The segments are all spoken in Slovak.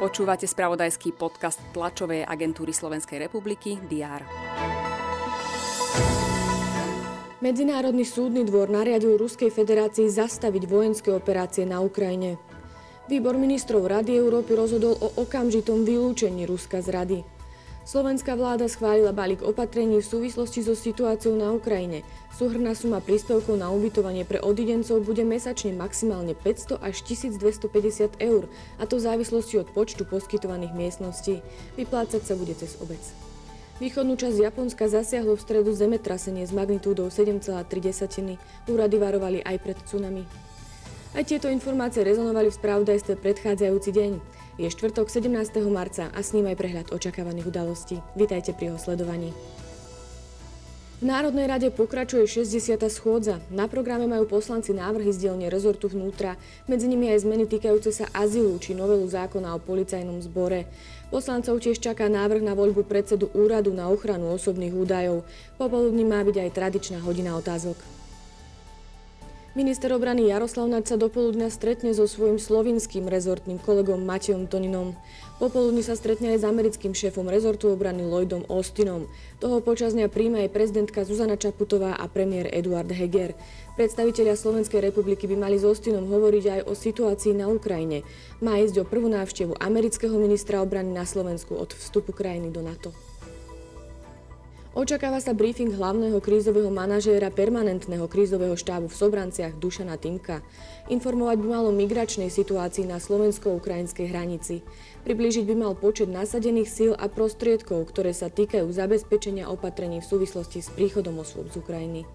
Počúvate spravodajský podcast tlačovej agentúry Slovenskej republiky DR. Medzinárodný súdny dvor nariadil Ruskej federácii zastaviť vojenské operácie na Ukrajine. Výbor ministrov Rady Európy rozhodol o okamžitom vylúčení Ruska z Rady. Slovenská vláda schválila balík opatrení v súvislosti so situáciou na Ukrajine. Súhrná suma príspevkov na ubytovanie pre odidencov bude mesačne maximálne 500 až 1250 eur, a to v závislosti od počtu poskytovaných miestností. Vyplácať sa bude cez obec. Východnú časť Japonska zasiahlo v stredu zemetrasenie s magnitúdou 7,3. Úrady varovali aj pred tsunami. Aj tieto informácie rezonovali v spravodajstve predchádzajúci deň. Je štvrtok 17. marca a s ním aj prehľad očakávaných udalostí. Vítajte pri jeho sledovaní. V Národnej rade pokračuje 60. schôdza. Na programe majú poslanci návrhy z dielne rezortu vnútra, medzi nimi aj zmeny týkajúce sa azylu či novelu zákona o policajnom zbore. Poslancov tiež čaká návrh na voľbu predsedu úradu na ochranu osobných údajov. Popoludní má byť aj tradičná hodina otázok. Minister obrany Jaroslav Naď sa dopoludňa stretne so svojím slovinským rezortným kolegom Matejom Toninom. Popoludní sa stretne aj s americkým šéfom rezortu obrany Lloydom Austinom. Toho počas dňa príjme aj prezidentka Zuzana Čaputová a premiér Eduard Heger. Predstavitelia Slovenskej republiky by mali s Austinom hovoriť aj o situácii na Ukrajine. Má ísť o prvú návštevu amerického ministra obrany na Slovensku od vstupu krajiny do NATO. Očakáva sa briefing hlavného krízového manažéra permanentného krízového štábu v Sobranciach Dušana Timka. Informovať by malo migračnej situácii na slovensko-ukrajinskej hranici. Priblížiť by mal počet nasadených síl a prostriedkov, ktoré sa týkajú zabezpečenia opatrení v súvislosti s príchodom osôb z Ukrajiny.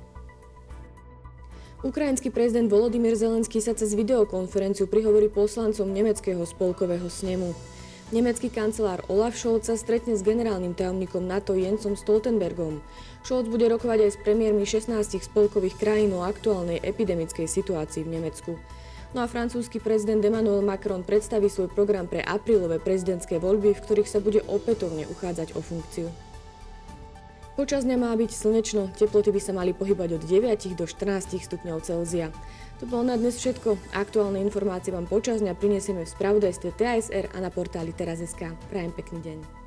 Ukrajinský prezident Volodymyr Zelenský sa cez videokonferenciu prihovorí poslancom nemeckého spolkového snemu. Nemecký kancelár Olaf Scholz sa stretne s generálnym tajomníkom NATO Jensom Stoltenbergom. Scholz bude rokovať aj s premiérmi 16 spolkových krajín o aktuálnej epidemickej situácii v Nemecku. No a francúzsky prezident Emmanuel Macron predstaví svoj program pre aprílové prezidentské voľby, v ktorých sa bude opätovne uchádzať o funkciu. Počas dňa má byť slnečno, teploty by sa mali pohybať od 9 do 14 stupňov Celzia. To bolo na dnes všetko. Aktuálne informácie vám počas dňa prinesieme v spravodajstve TASR a na portáli teraz.sk. Prajem pekný deň.